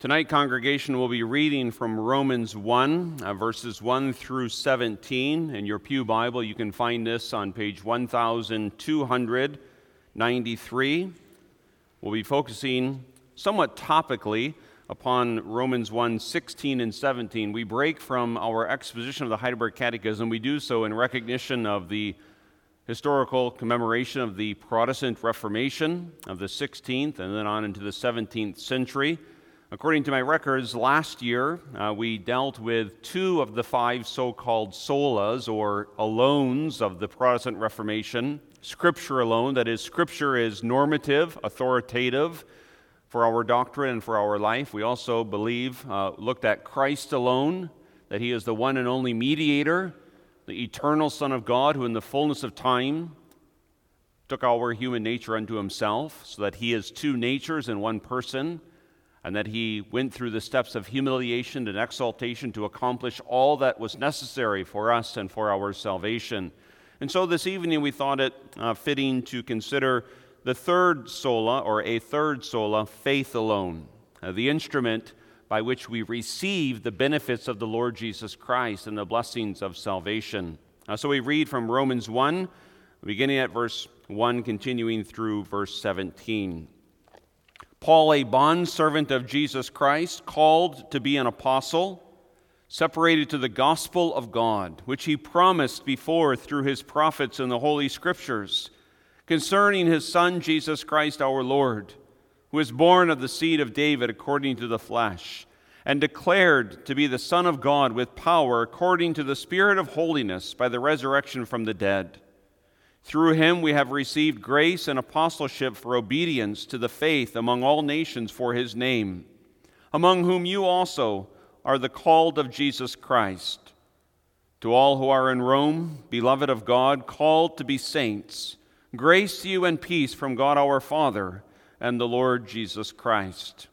Tonight, congregation will be reading from Romans 1, uh, verses 1 through 17. In your Pew Bible, you can find this on page 1293. We'll be focusing somewhat topically upon Romans 1 16 and 17. We break from our exposition of the Heidelberg Catechism. We do so in recognition of the historical commemoration of the Protestant Reformation of the 16th and then on into the 17th century. According to my records, last year uh, we dealt with two of the five so called solas or alones of the Protestant Reformation. Scripture alone, that is, Scripture is normative, authoritative for our doctrine and for our life. We also believe, uh, looked at Christ alone, that He is the one and only mediator, the eternal Son of God, who in the fullness of time took our human nature unto Himself, so that He is two natures in one person and that he went through the steps of humiliation and exaltation to accomplish all that was necessary for us and for our salvation. And so this evening we thought it uh, fitting to consider the third sola, or a third sola, faith alone, uh, the instrument by which we receive the benefits of the Lord Jesus Christ and the blessings of salvation. Uh, so we read from Romans 1, beginning at verse 1, continuing through verse 17. Paul, a bondservant of Jesus Christ, called to be an apostle, separated to the gospel of God, which he promised before through his prophets in the Holy Scriptures, concerning his Son, Jesus Christ our Lord, who was born of the seed of David according to the flesh, and declared to be the Son of God with power according to the Spirit of holiness by the resurrection from the dead through him we have received grace and apostleship for obedience to the faith among all nations for his name, among whom you also are the called of Jesus Christ. To all who are in Rome, beloved of God, called to be saints, grace to you and peace from God our Father and the Lord Jesus Christ.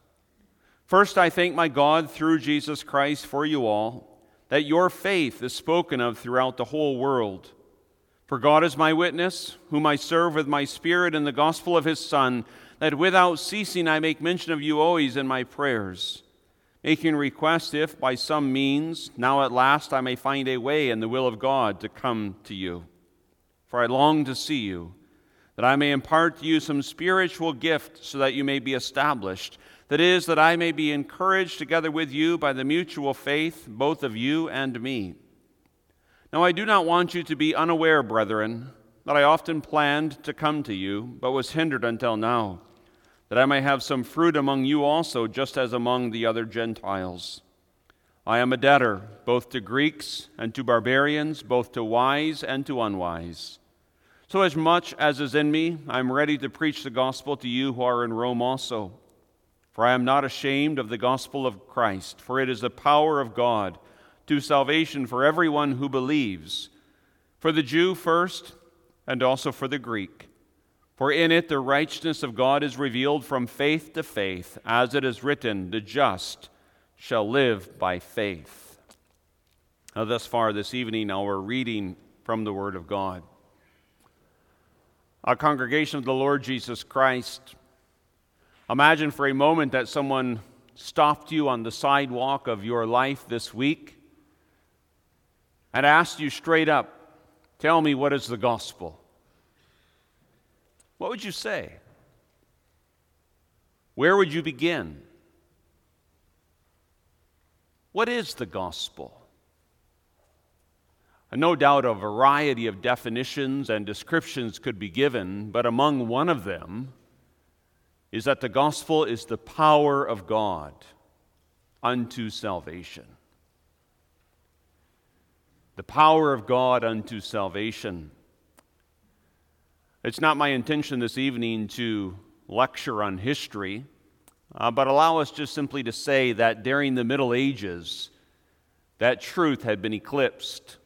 First, I thank my God through Jesus Christ for you all, that your faith is spoken of throughout the whole world. For God is my witness, whom I serve with my spirit in the gospel of his Son, that without ceasing I make mention of you always in my prayers, making request if by some means now at last I may find a way in the will of God to come to you. For I long to see you, that I may impart to you some spiritual gift so that you may be established. That is, that I may be encouraged together with you by the mutual faith, both of you and me. Now, I do not want you to be unaware, brethren, that I often planned to come to you, but was hindered until now, that I may have some fruit among you also, just as among the other Gentiles. I am a debtor, both to Greeks and to barbarians, both to wise and to unwise. So, as much as is in me, I am ready to preach the gospel to you who are in Rome also. For I am not ashamed of the gospel of Christ, for it is the power of God to salvation for everyone who believes, for the Jew first, and also for the Greek. For in it the righteousness of God is revealed from faith to faith, as it is written, the just shall live by faith. Now, thus far this evening, our reading from the Word of God. A congregation of the Lord Jesus Christ, imagine for a moment that someone stopped you on the sidewalk of your life this week and asked you straight up, Tell me what is the gospel? What would you say? Where would you begin? What is the gospel? No doubt a variety of definitions and descriptions could be given, but among one of them is that the gospel is the power of God unto salvation the power of God unto salvation. It's not my intention this evening to lecture on history, uh, but allow us just simply to say that during the Middle Ages, that truth had been eclipsed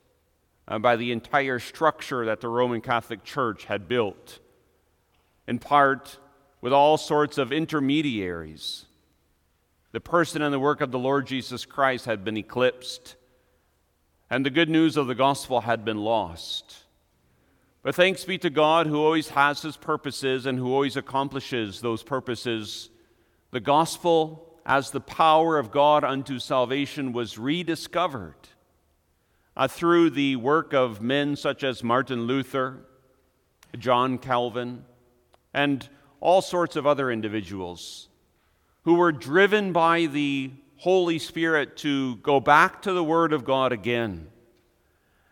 uh, by the entire structure that the Roman Catholic Church had built, in part with all sorts of intermediaries. The person and the work of the Lord Jesus Christ had been eclipsed and the good news of the gospel had been lost. But thanks be to God who always has his purposes and who always accomplishes those purposes. The gospel as the power of God unto salvation was rediscovered uh, through the work of men such as Martin Luther, John Calvin, and all sorts of other individuals who were driven by the Holy Spirit to go back to the Word of God again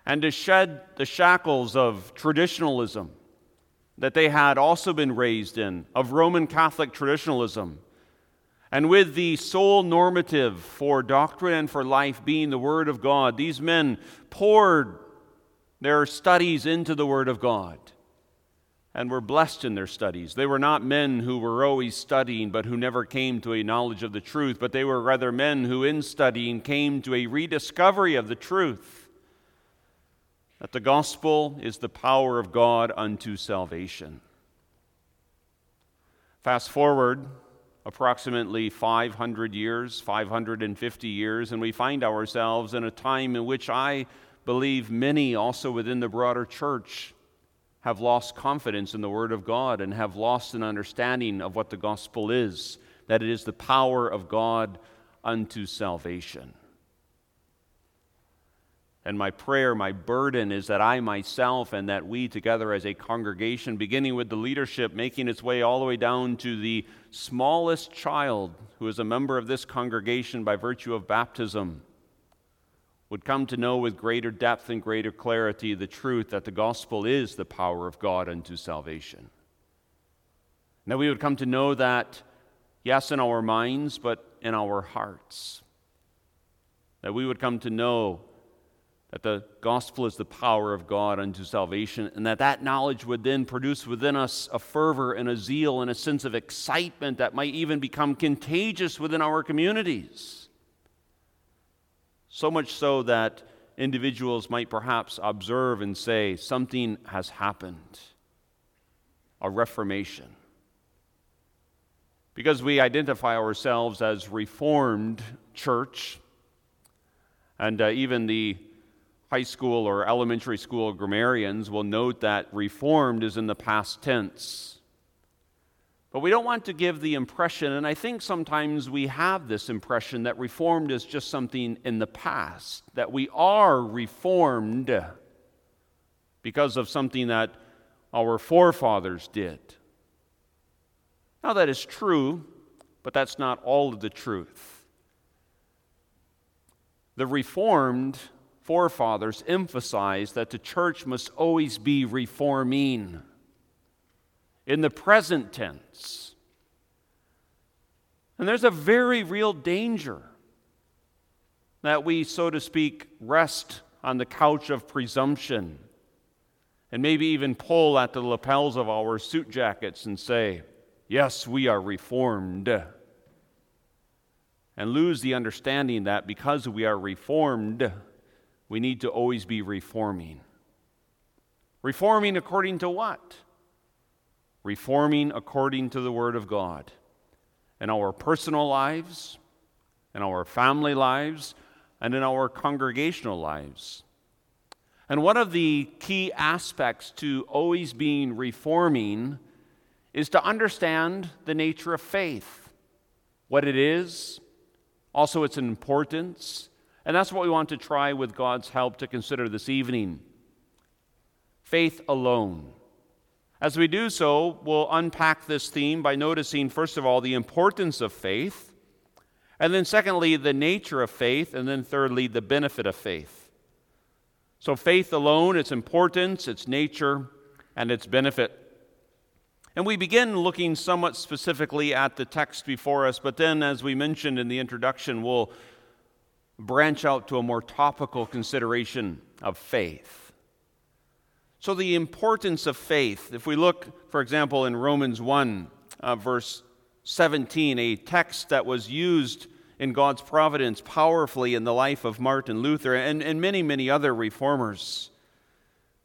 and to shed the shackles of traditionalism that they had also been raised in, of Roman Catholic traditionalism. And with the sole normative for doctrine and for life being the Word of God, these men poured their studies into the Word of God and were blessed in their studies. They were not men who were always studying but who never came to a knowledge of the truth, but they were rather men who, in studying, came to a rediscovery of the truth that the gospel is the power of God unto salvation. Fast forward approximately 500 years, 550 years, and we find ourselves in a time in which I believe many also within the broader church have lost confidence in the Word of God and have lost an understanding of what the gospel is that it is the power of God unto salvation. And my prayer, my burden is that I myself and that we together as a congregation, beginning with the leadership, making its way all the way down to the smallest child who is a member of this congregation by virtue of baptism, would come to know with greater depth and greater clarity the truth that the gospel is the power of God unto salvation. And that we would come to know that, yes, in our minds, but in our hearts. That we would come to know that the gospel is the power of God unto salvation, and that that knowledge would then produce within us a fervor and a zeal and a sense of excitement that might even become contagious within our communities. So much so that individuals might perhaps observe and say, Something has happened, a reformation. Because we identify ourselves as Reformed Church, and uh, even the high school or elementary school grammarians will note that Reformed is in the past tense. But we don't want to give the impression, and I think sometimes we have this impression that reformed is just something in the past, that we are reformed because of something that our forefathers did. Now, that is true, but that's not all of the truth. The Reformed forefathers emphasized that the church must always be reforming in the present tense. And there's a very real danger that we, so to speak, rest on the couch of presumption and maybe even pull at the lapels of our suit jackets and say, Yes, we are reformed. And lose the understanding that because we are reformed, we need to always be reforming. Reforming according to what? Reforming according to the Word of God in our personal lives, in our family lives, and in our congregational lives. And one of the key aspects to always being reforming is to understand the nature of faith, what it is, also its importance. And that's what we want to try with God's help to consider this evening. Faith alone. As we do so, we'll unpack this theme by noticing, first of all, the importance of faith, and then, secondly, the nature of faith, and then, thirdly, the benefit of faith. So, faith alone, its importance, its nature, and its benefit. And we begin looking somewhat specifically at the text before us, but then, as we mentioned in the introduction, we'll branch out to a more topical consideration of faith. So, the importance of faith, if we look, for example, in Romans 1, uh, verse 17, a text that was used in God's providence powerfully in the life of Martin Luther and, and many, many other reformers.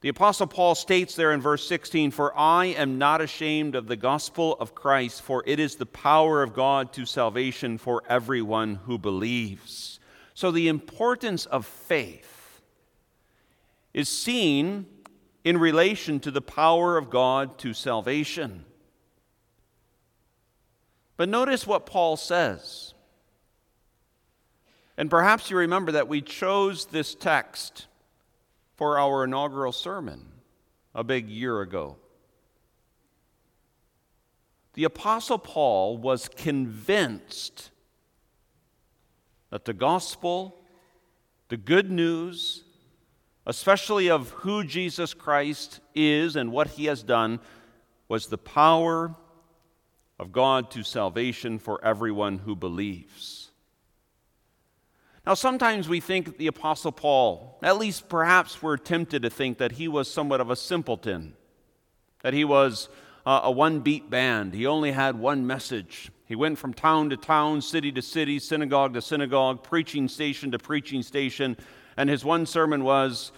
The Apostle Paul states there in verse 16, For I am not ashamed of the gospel of Christ, for it is the power of God to salvation for everyone who believes. So the importance of faith is seen in relation to the power of God to salvation. But notice what Paul says. And perhaps you remember that we chose this text for our inaugural sermon a big year ago. The Apostle Paul was convinced that the gospel, the good news, especially of who Jesus Christ is and what he has done, was the power of God to salvation for everyone who believes. Now, sometimes we think the Apostle Paul, at least perhaps we're tempted to think that he was somewhat of a simpleton, that he was uh, a one beat band. He only had one message. He went from town to town, city to city, synagogue to synagogue, preaching station to preaching station, and his one sermon was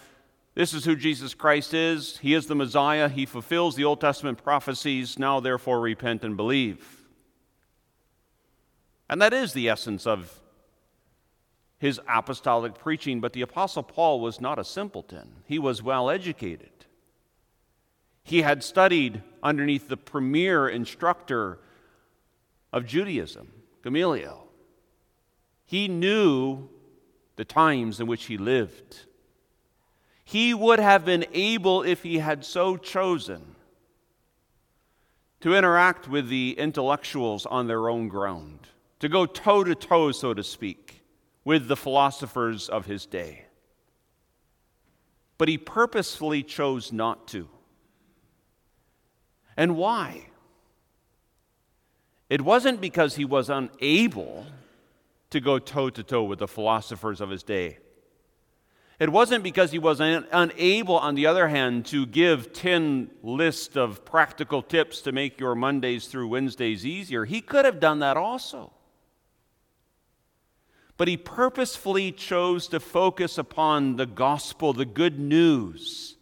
This is who Jesus Christ is. He is the Messiah. He fulfills the Old Testament prophecies. Now, therefore, repent and believe. And that is the essence of his apostolic preaching, but the Apostle Paul was not a simpleton. He was well educated. He had studied underneath the premier instructor of Judaism, Gamaliel. He knew the times in which he lived. He would have been able, if he had so chosen, to interact with the intellectuals on their own ground, to go toe to toe, so to speak with the philosophers of his day. But he purposefully chose not to. And why? It wasn't because he was unable to go toe to toe with the philosophers of his day. It wasn't because he was un- unable, on the other hand, to give 10 lists of practical tips to make your Mondays through Wednesdays easier. He could have done that also. But he purposefully chose to focus upon the gospel, the good news,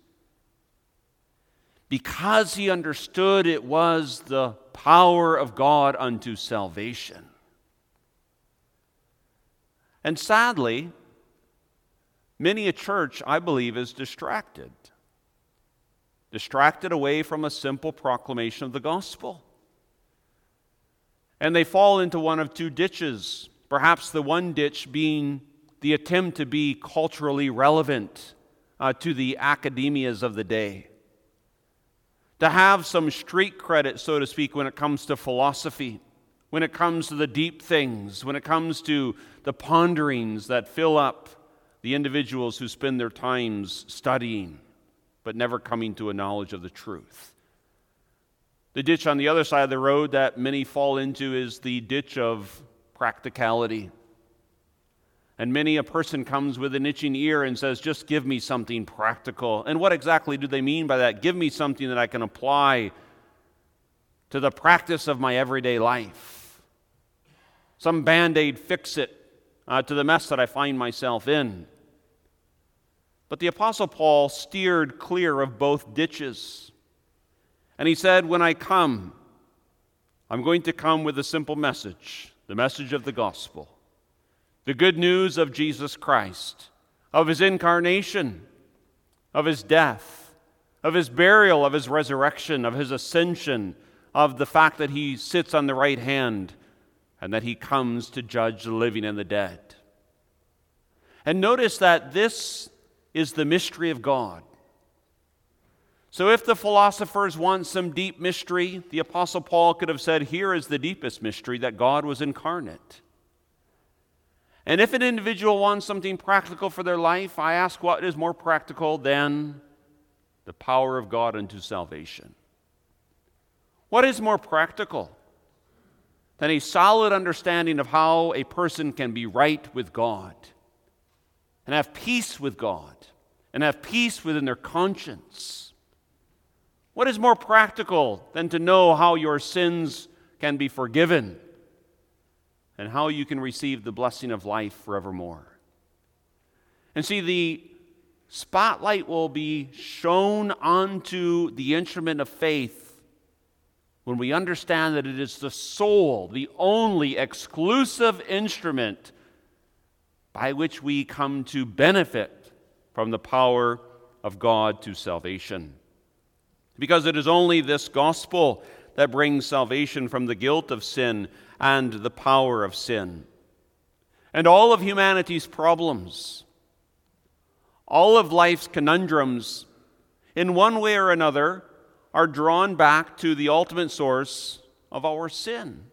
because he understood it was the power of God unto salvation. And sadly, many a church, I believe, is distracted. Distracted away from a simple proclamation of the gospel. And they fall into one of two ditches Perhaps the one ditch being the attempt to be culturally relevant uh, to the academias of the day. To have some street credit, so to speak, when it comes to philosophy, when it comes to the deep things, when it comes to the ponderings that fill up the individuals who spend their times studying but never coming to a knowledge of the truth. The ditch on the other side of the road that many fall into is the ditch of practicality. And many a person comes with an itching ear and says, Just give me something practical. And what exactly do they mean by that? Give me something that I can apply to the practice of my everyday life. Some band aid fix it uh, to the mess that I find myself in. But the Apostle Paul steered clear of both ditches. And he said, When I come, I'm going to come with a simple message the message of the gospel, the good news of Jesus Christ, of his incarnation, of his death, of his burial, of his resurrection, of his ascension, of the fact that he sits on the right hand and that he comes to judge the living and the dead. And notice that this is the mystery of God. So, if the philosophers want some deep mystery, the Apostle Paul could have said, Here is the deepest mystery that God was incarnate. And if an individual wants something practical for their life, I ask what is more practical than the power of God unto salvation? What is more practical than a solid understanding of how a person can be right with God and have peace with God and have peace within their conscience? What is more practical than to know how your sins can be forgiven and how you can receive the blessing of life forevermore? And see, the spotlight will be shown onto the instrument of faith when we understand that it is the sole, the only exclusive instrument by which we come to benefit from the power of God to salvation because it is only this gospel that brings salvation from the guilt of sin and the power of sin. And all of humanity's problems, all of life's conundrums, in one way or another, are drawn back to the ultimate source of our sin.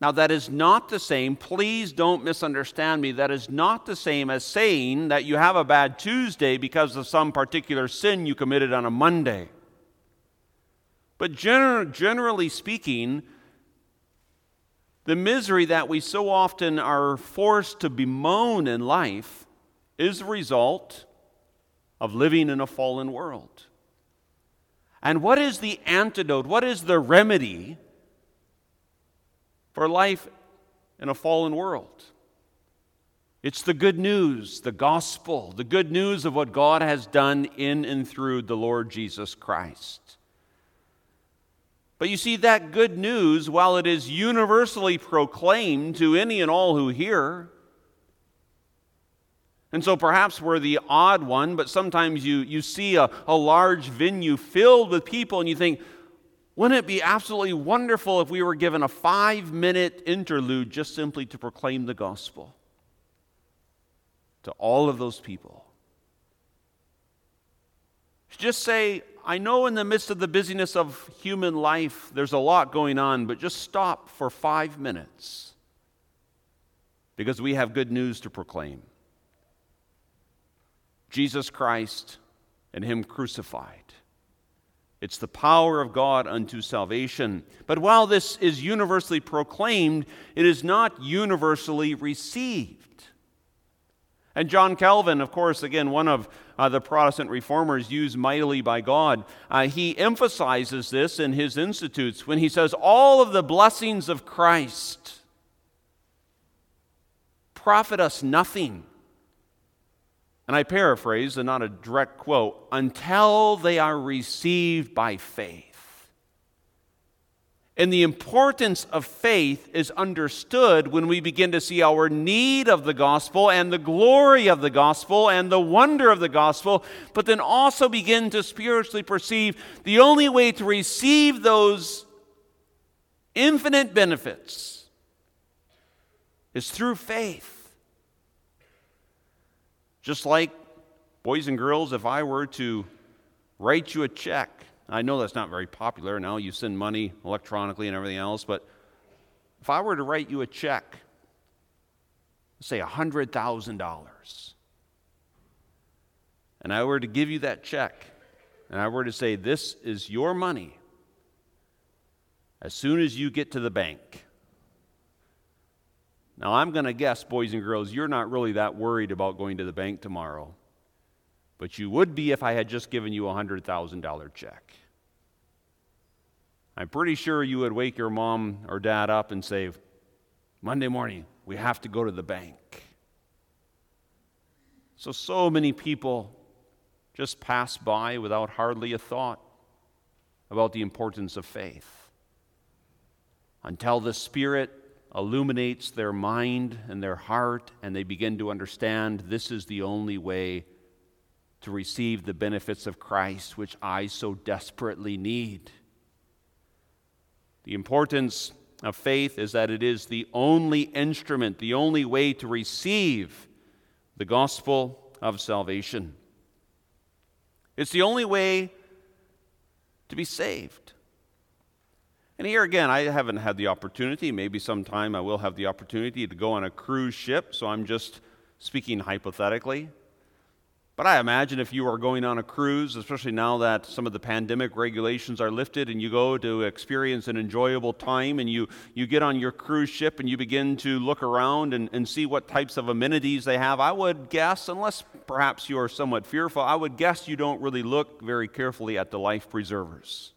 Now, that is not the same, please don't misunderstand me. That is not the same as saying that you have a bad Tuesday because of some particular sin you committed on a Monday. But gener- generally speaking, the misery that we so often are forced to bemoan in life is the result of living in a fallen world. And what is the antidote? What is the remedy for life in a fallen world? It's the good news, the gospel, the good news of what God has done in and through the Lord Jesus Christ. But you see, that good news, while it is universally proclaimed to any and all who hear, and so perhaps we're the odd one, but sometimes you, you see a, a large venue filled with people and you think, wouldn't it be absolutely wonderful if we were given a five minute interlude just simply to proclaim the gospel to all of those people? Just say, I know in the midst of the busyness of human life, there's a lot going on, but just stop for five minutes because we have good news to proclaim. Jesus Christ and Him crucified. It's the power of God unto salvation. But while this is universally proclaimed, it is not universally received. And John Calvin, of course, again, one of uh, the Protestant reformers used mightily by God, uh, he emphasizes this in his Institutes when he says, All of the blessings of Christ profit us nothing and I paraphrase, and not a direct quote, until they are received by faith. And the importance of faith is understood when we begin to see our need of the gospel and the glory of the gospel and the wonder of the gospel, but then also begin to spiritually perceive the only way to receive those infinite benefits is through faith. Just like, boys and girls, if I were to write you a check, I know that's not very popular now, you send money electronically and everything else, but if I were to write you a check, say $100,000, and I were to give you that check, and I were to say, This is your money, as soon as you get to the bank, now, I'm going to guess, boys and girls, you're not really that worried about going to the bank tomorrow. But you would be if I had just given you a $100,000 check. I'm pretty sure you would wake your mom or dad up and say, Monday morning, we have to go to the bank. So, so many people just pass by without hardly a thought about the importance of faith until the Spirit illuminates their mind and their heart, and they begin to understand this is the only way to receive the benefits of Christ, which I so desperately need. The importance of faith is that it is the only instrument, the only way to receive the gospel of salvation. It's the only way to be saved. And here again, I haven't had the opportunity. Maybe sometime I will have the opportunity to go on a cruise ship, so I'm just speaking hypothetically. But I imagine if you are going on a cruise, especially now that some of the pandemic regulations are lifted, and you go to experience an enjoyable time, and you, you get on your cruise ship and you begin to look around and, and see what types of amenities they have, I would guess, unless perhaps you are somewhat fearful, I would guess you don't really look very carefully at the life preservers.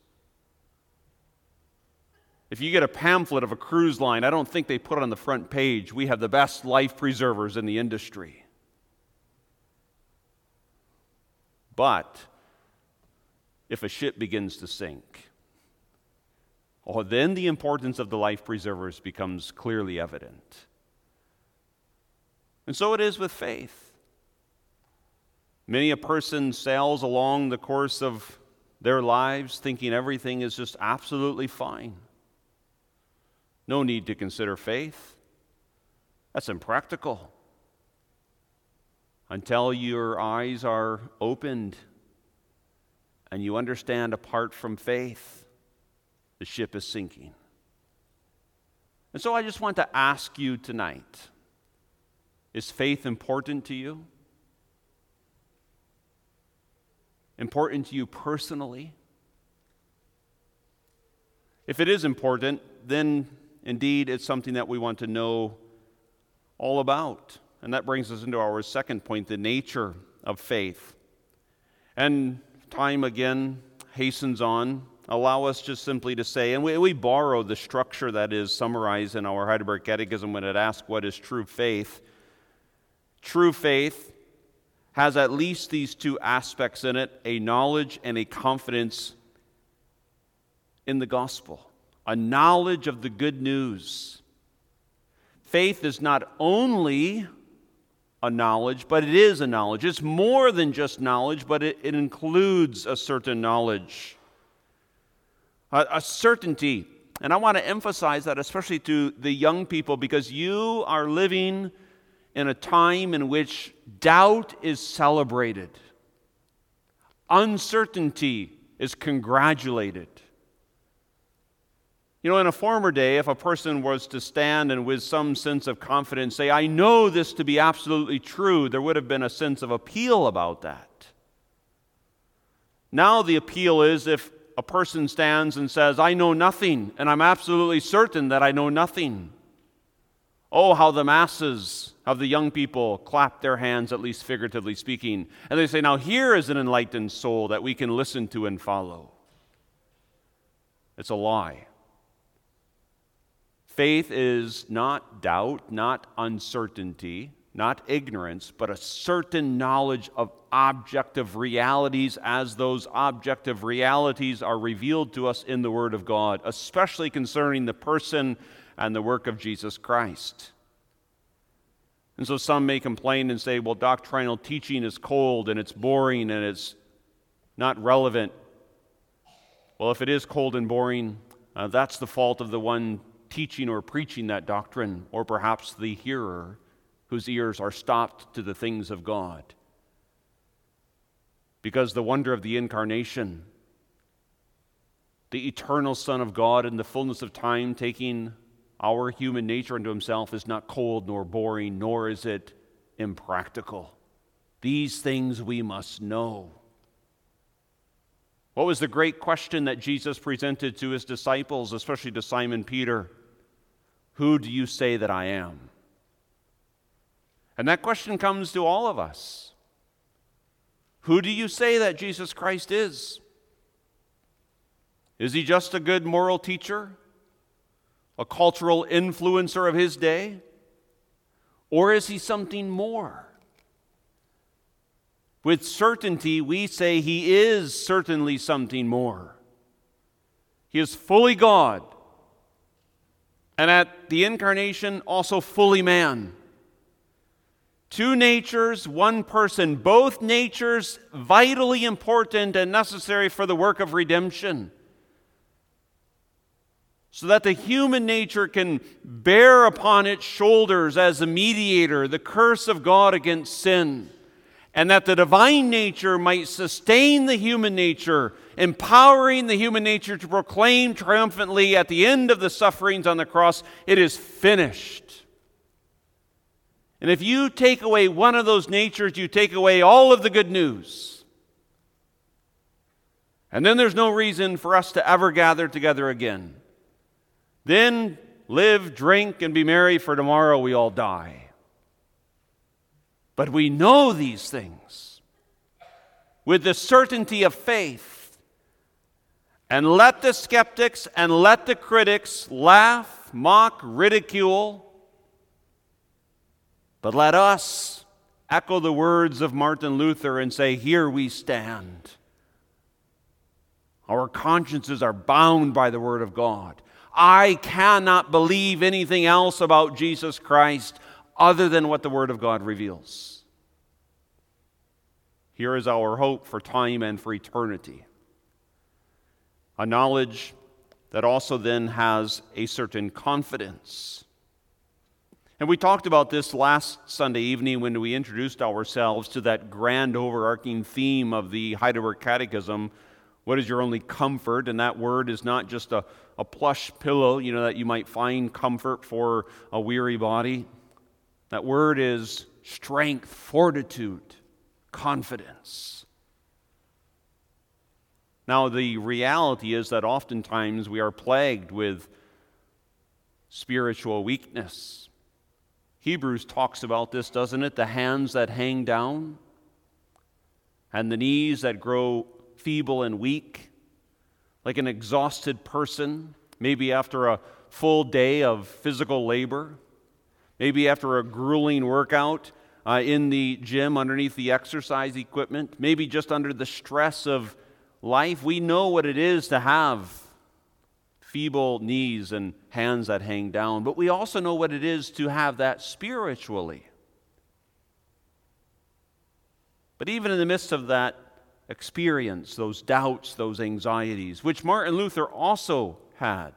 If you get a pamphlet of a cruise line, I don't think they put it on the front page. We have the best life preservers in the industry. But if a ship begins to sink, oh, then the importance of the life preservers becomes clearly evident. And so it is with faith. Many a person sails along the course of their lives thinking everything is just absolutely fine. No need to consider faith. That's impractical. Until your eyes are opened and you understand apart from faith, the ship is sinking. And so I just want to ask you tonight is faith important to you? Important to you personally? If it is important, then indeed it's something that we want to know all about. And that brings us into our second point the nature of faith. And time again hastens on. Allow us just simply to say, and we, we borrow the structure that is summarized in our Heidelberg Catechism when it asks what is true faith. True faith has at least these two aspects in it a knowledge and a confidence in the gospel, a knowledge of the good news. Faith is not only a knowledge, but it is a knowledge. It's more than just knowledge, but it, it includes a certain knowledge, a, a certainty. And I want to emphasize that, especially to the young people, because you are living in a time in which doubt is celebrated, uncertainty is congratulated. You know, in a former day, if a person was to stand and with some sense of confidence say, I know this to be absolutely true, there would have been a sense of appeal about that. Now the appeal is if a person stands and says, I know nothing, and I'm absolutely certain that I know nothing. Oh, how the masses of the young people clap their hands, at least figuratively speaking. And they say, Now here is an enlightened soul that we can listen to and follow. It's a lie. Faith is not doubt, not uncertainty, not ignorance, but a certain knowledge of objective realities as those objective realities are revealed to us in the Word of God, especially concerning the person and the work of Jesus Christ. And so some may complain and say, well, doctrinal teaching is cold and it's boring and it's not relevant. Well, if it is cold and boring, uh, that's the fault of the one teaching or preaching that doctrine, or perhaps the hearer whose ears are stopped to the things of God. Because the wonder of the incarnation, the eternal Son of God in the fullness of time taking our human nature into himself, is not cold nor boring, nor is it impractical. These things we must know. What was the great question that Jesus presented to his disciples, especially to Simon Peter? Who do you say that I am? And that question comes to all of us. Who do you say that Jesus Christ is? Is he just a good moral teacher? A cultural influencer of his day? Or is he something more? With certainty, we say he is certainly something more. He is fully God and at the incarnation, also fully man. Two natures, one person, both natures vitally important and necessary for the work of redemption. So that the human nature can bear upon its shoulders as a mediator the curse of God against sin and that the divine nature might sustain the human nature, empowering the human nature to proclaim triumphantly at the end of the sufferings on the cross, it is finished. And if you take away one of those natures, you take away all of the good news. And then there's no reason for us to ever gather together again. Then live, drink, and be merry, for tomorrow we all die. But we know these things with the certainty of faith. And let the skeptics and let the critics laugh, mock, ridicule. But let us echo the words of Martin Luther and say, Here we stand. Our consciences are bound by the Word of God. I cannot believe anything else about Jesus Christ other than what the Word of God reveals. Here is our hope for time and for eternity. A knowledge that also then has a certain confidence. And we talked about this last Sunday evening when we introduced ourselves to that grand overarching theme of the Heidelberg Catechism. What is your only comfort? And that word is not just a, a plush pillow, you know, that you might find comfort for a weary body. That word is strength, fortitude, confidence. Now, the reality is that oftentimes we are plagued with spiritual weakness. Hebrews talks about this, doesn't it? The hands that hang down and the knees that grow feeble and weak, like an exhausted person, maybe after a full day of physical labor, maybe after a grueling workout uh, in the gym underneath the exercise equipment, maybe just under the stress of life. We know what it is to have feeble knees and hands that hang down, but we also know what it is to have that spiritually. But even in the midst of that experience, those doubts, those anxieties, which Martin Luther also had,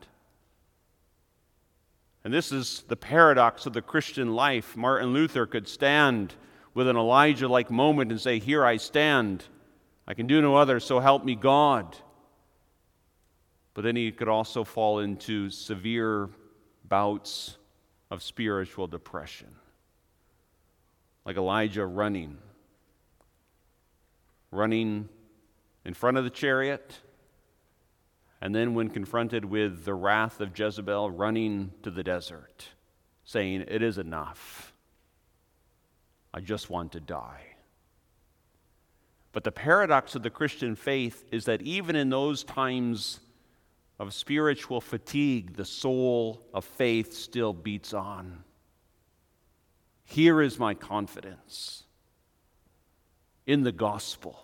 and this is the paradox of the Christian life. Martin Luther could stand with an Elijah like moment and say, Here I stand. I can do no other, so help me God. But then he could also fall into severe bouts of spiritual depression, like Elijah running, running in front of the chariot, and then when confronted with the wrath of Jezebel, running to the desert, saying, It is enough. I just want to die. But the paradox of the Christian faith is that even in those times of spiritual fatigue, the soul of faith still beats on. Here is my confidence in the gospel,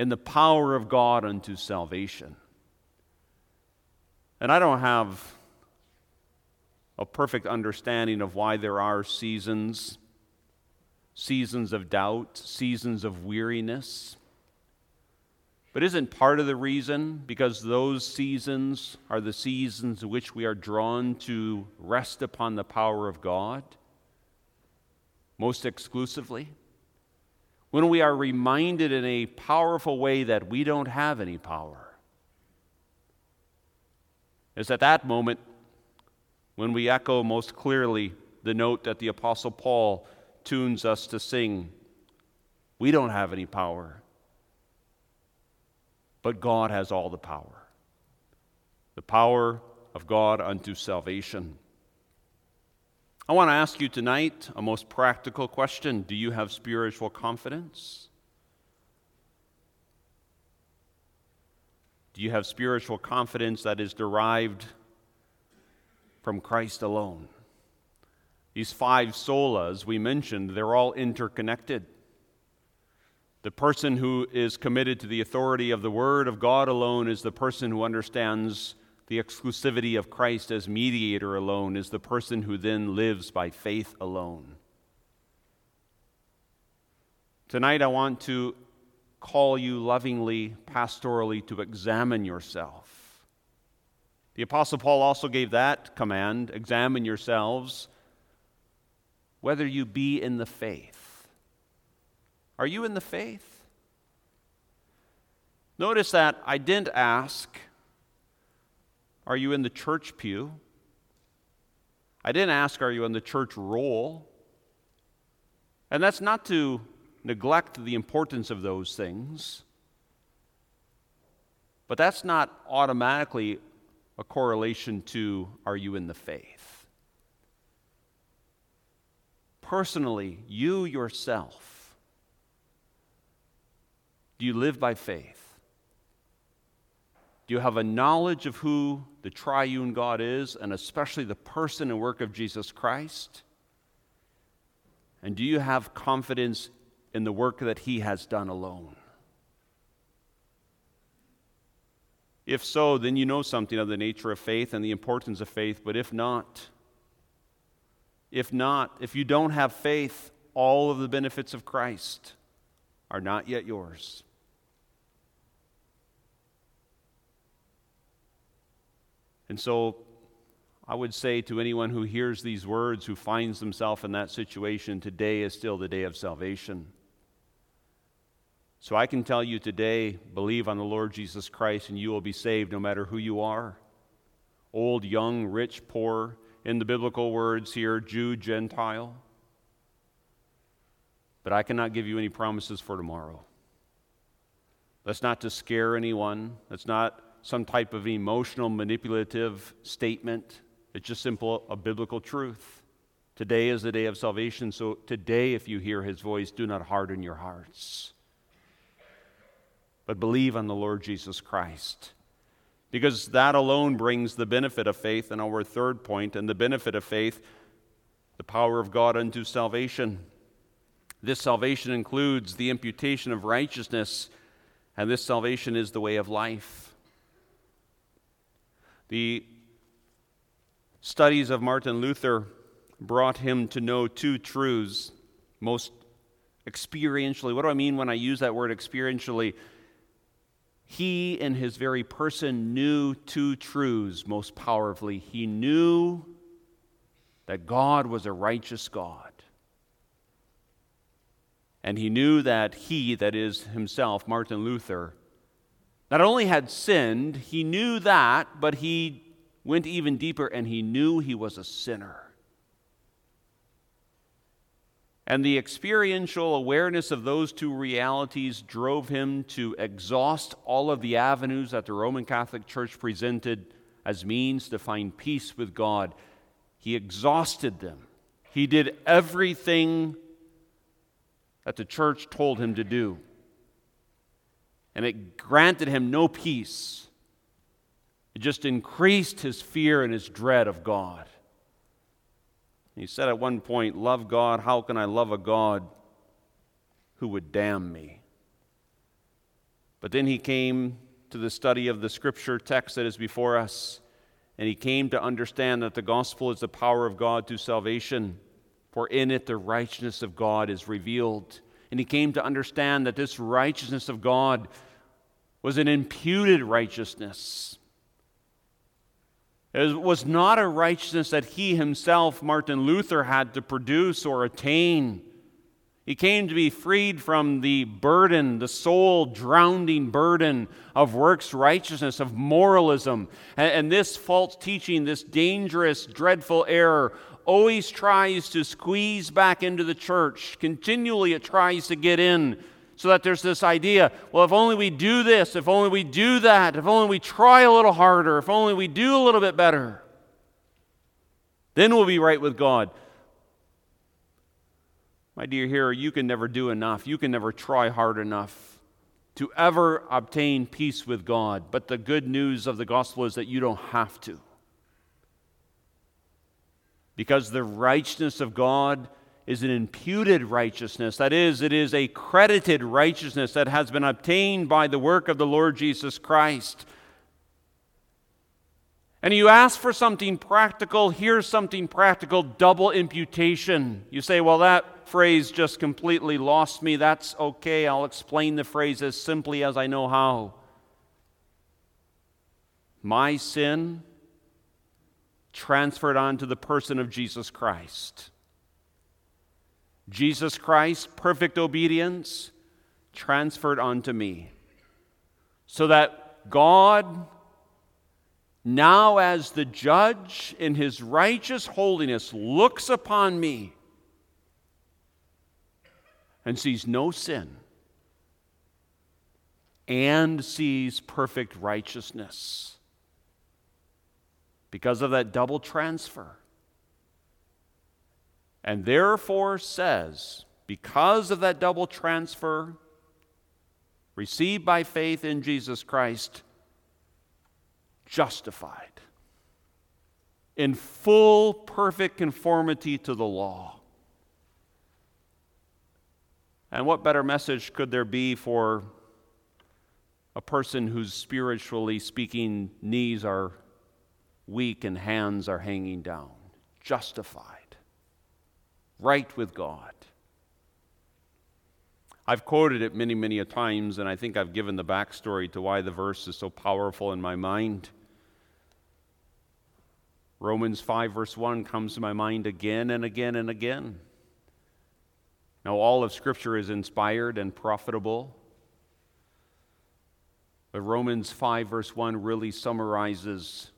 in the power of God unto salvation. And I don't have a perfect understanding of why there are seasons, seasons of doubt, seasons of weariness. But isn't part of the reason because those seasons are the seasons in which we are drawn to rest upon the power of God most exclusively? When we are reminded in a powerful way that we don't have any power. It's at that moment when we echo most clearly the note that the Apostle Paul tunes us to sing We don't have any power but God has all the power. The power of God unto salvation. I want to ask you tonight a most practical question Do you have spiritual confidence? Do you have spiritual confidence that is derived from Christ alone? These five solas we mentioned, they're all interconnected. The person who is committed to the authority of the Word of God alone is the person who understands the exclusivity of Christ as mediator alone, is the person who then lives by faith alone. Tonight, I want to call you lovingly, pastorally, to examine yourself. The Apostle Paul also gave that command examine yourselves, whether you be in the faith. Are you in the faith? Notice that I didn't ask, Are you in the church pew? I didn't ask, Are you in the church roll? And that's not to neglect the importance of those things, but that's not automatically a correlation to Are you in the faith? Personally, you yourself, do you live by faith? Do you have a knowledge of who the triune God is, and especially the person and work of Jesus Christ? And do you have confidence in the work that He has done alone? If so, then you know something of the nature of faith and the importance of faith. But if not, if not, if you don't have faith, all of the benefits of Christ are not yet yours. And so I would say to anyone who hears these words, who finds himself in that situation, today is still the day of salvation. So I can tell you today believe on the Lord Jesus Christ and you will be saved no matter who you are old, young, rich, poor. In the biblical words here, Jew, Gentile. But I cannot give you any promises for tomorrow. That's not to scare anyone. That's not some type of emotional, manipulative statement. It's just simple, a biblical truth. Today is the day of salvation, so today, if you hear his voice, do not harden your hearts, but believe on the Lord Jesus Christ. Because that alone brings the benefit of faith, and our third point, and the benefit of faith, the power of God unto salvation. This salvation includes the imputation of righteousness, and this salvation is the way of life. The studies of Martin Luther brought him to know two truths most experientially. What do I mean when I use that word experientially? He, in his very person, knew two truths most powerfully. He knew that God was a righteous God. And he knew that he, that is himself, Martin Luther, not only had sinned, he knew that, but he went even deeper and he knew he was a sinner. And the experiential awareness of those two realities drove him to exhaust all of the avenues that the Roman Catholic Church presented as means to find peace with God. He exhausted them. He did everything that the church told him to do. And it granted him no peace. It just increased his fear and his dread of God. He said at one point, Love God, how can I love a God who would damn me? But then he came to the study of the scripture text that is before us, and he came to understand that the gospel is the power of God to salvation, for in it the righteousness of God is revealed. And he came to understand that this righteousness of God was an imputed righteousness. It was not a righteousness that he himself, Martin Luther, had to produce or attain. He came to be freed from the burden, the soul drowning burden of works righteousness, of moralism. And, and, this false teaching, this dangerous, dreadful error, always tries to squeeze back into the church. Continually, it tries to get in so that there's this idea well, if only we do this, if only we do that, if only we try a little harder, if only we do a little bit better, then we'll be right with God. My dear hearer, you can never do enough. You can never try hard enough to ever obtain peace with God. But the good news of the gospel is that you don't have to. Because the righteousness of God is an imputed righteousness. That is, it is a credited righteousness that has been obtained by the work of the Lord Jesus Christ. And you ask for something practical, here's something practical double imputation. You say, well, that phrase just completely lost me. That's okay. I'll explain the phrase as simply as I know how. My sin transferred onto the person of Jesus Christ. Jesus Christ, perfect obedience, transferred onto me. So that God, now as the judge in his righteous holiness, looks upon me and sees no sin and sees perfect righteousness because of that double transfer and therefore says, because of that double transfer received by faith in Jesus Christ, justified in full, perfect conformity to the law. And what better message could there be for a person whose spiritually speaking knees are weak and hands are hanging down? Justified right with God. I've quoted it many, many a times, and I think I've given the backstory to why the verse is so powerful in my mind. Romans 5, verse 1 comes to my mind again and again and again. Now, all of Scripture is inspired and profitable. But Romans 5, verse 1 really summarizes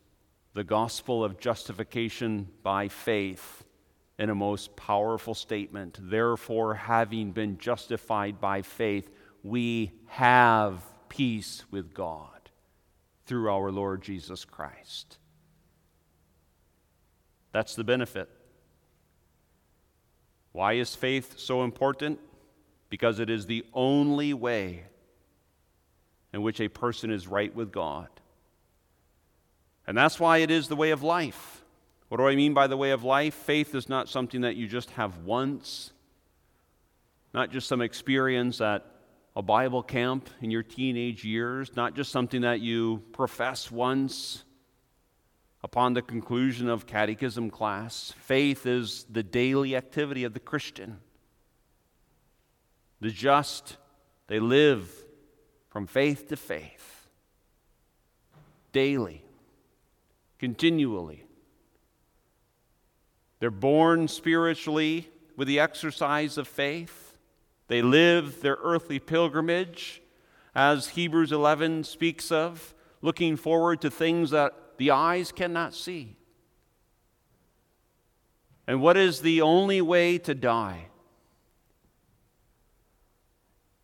the gospel of justification by faith in a most powerful statement. Therefore, having been justified by faith, we have peace with God through our Lord Jesus Christ. That's the benefit. Why is faith so important? Because it is the only way in which a person is right with God. And that's why it is the way of life. What do I mean by the way of life? Faith is not something that you just have once, not just some experience at a Bible camp in your teenage years, not just something that you profess once upon the conclusion of catechism class. Faith is the daily activity of the Christian. The just, they live from faith to faith, daily, continually. They're born spiritually with the exercise of faith. They live their earthly pilgrimage, as Hebrews 11 speaks of, looking forward to things that the eyes cannot see. And what is the only way to die?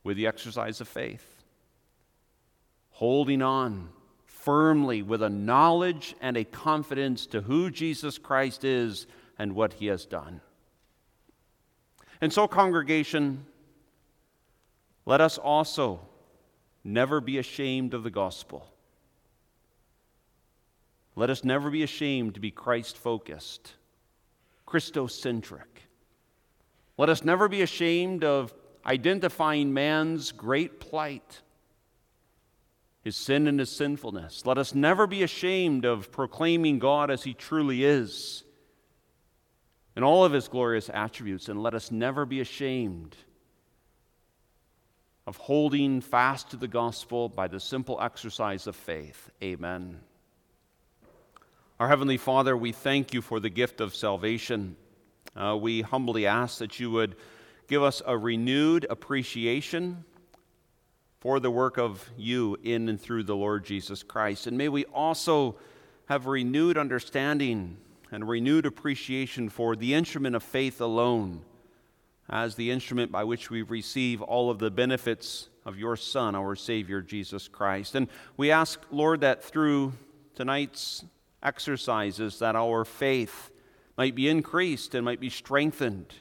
With the exercise of faith. Holding on firmly with a knowledge and a confidence to who Jesus Christ is and what he has done. And so, congregation, let us also never be ashamed of the gospel. Let us never be ashamed to be Christ focused, Christocentric. Let us never be ashamed of identifying man's great plight, his sin and his sinfulness. Let us never be ashamed of proclaiming God as he truly is in all of his glorious attributes, and let us never be ashamed of holding fast to the gospel by the simple exercise of faith. Amen. Our Heavenly Father, we thank you for the gift of salvation. Uh, we humbly ask that you would give us a renewed appreciation for the work of you in and through the Lord Jesus Christ. And may we also have renewed understanding and renewed appreciation for the instrument of faith alone as the instrument by which we receive all of the benefits of your Son, our Savior, Jesus Christ. And we ask, Lord, that through tonight's exercises that our faith might be increased and might be strengthened.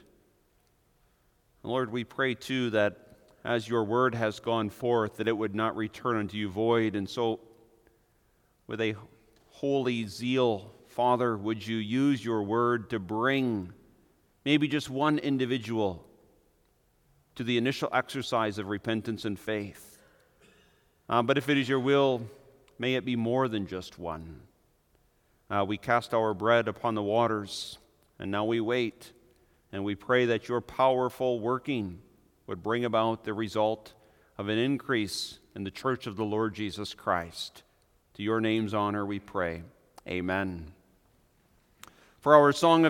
Lord, we pray too that as your word has gone forth, that it would not return unto you void. And so, with a holy zeal, Father, would you use your word to bring maybe just one individual to the initial exercise of repentance and faith? Uh, but if it is your will, may it be more than just one. Uh, we cast our bread upon the waters, and now we wait. And we pray that your powerful working would bring about the result of an increase in the church of the Lord Jesus Christ. To your name's honor we pray. Amen. For our song of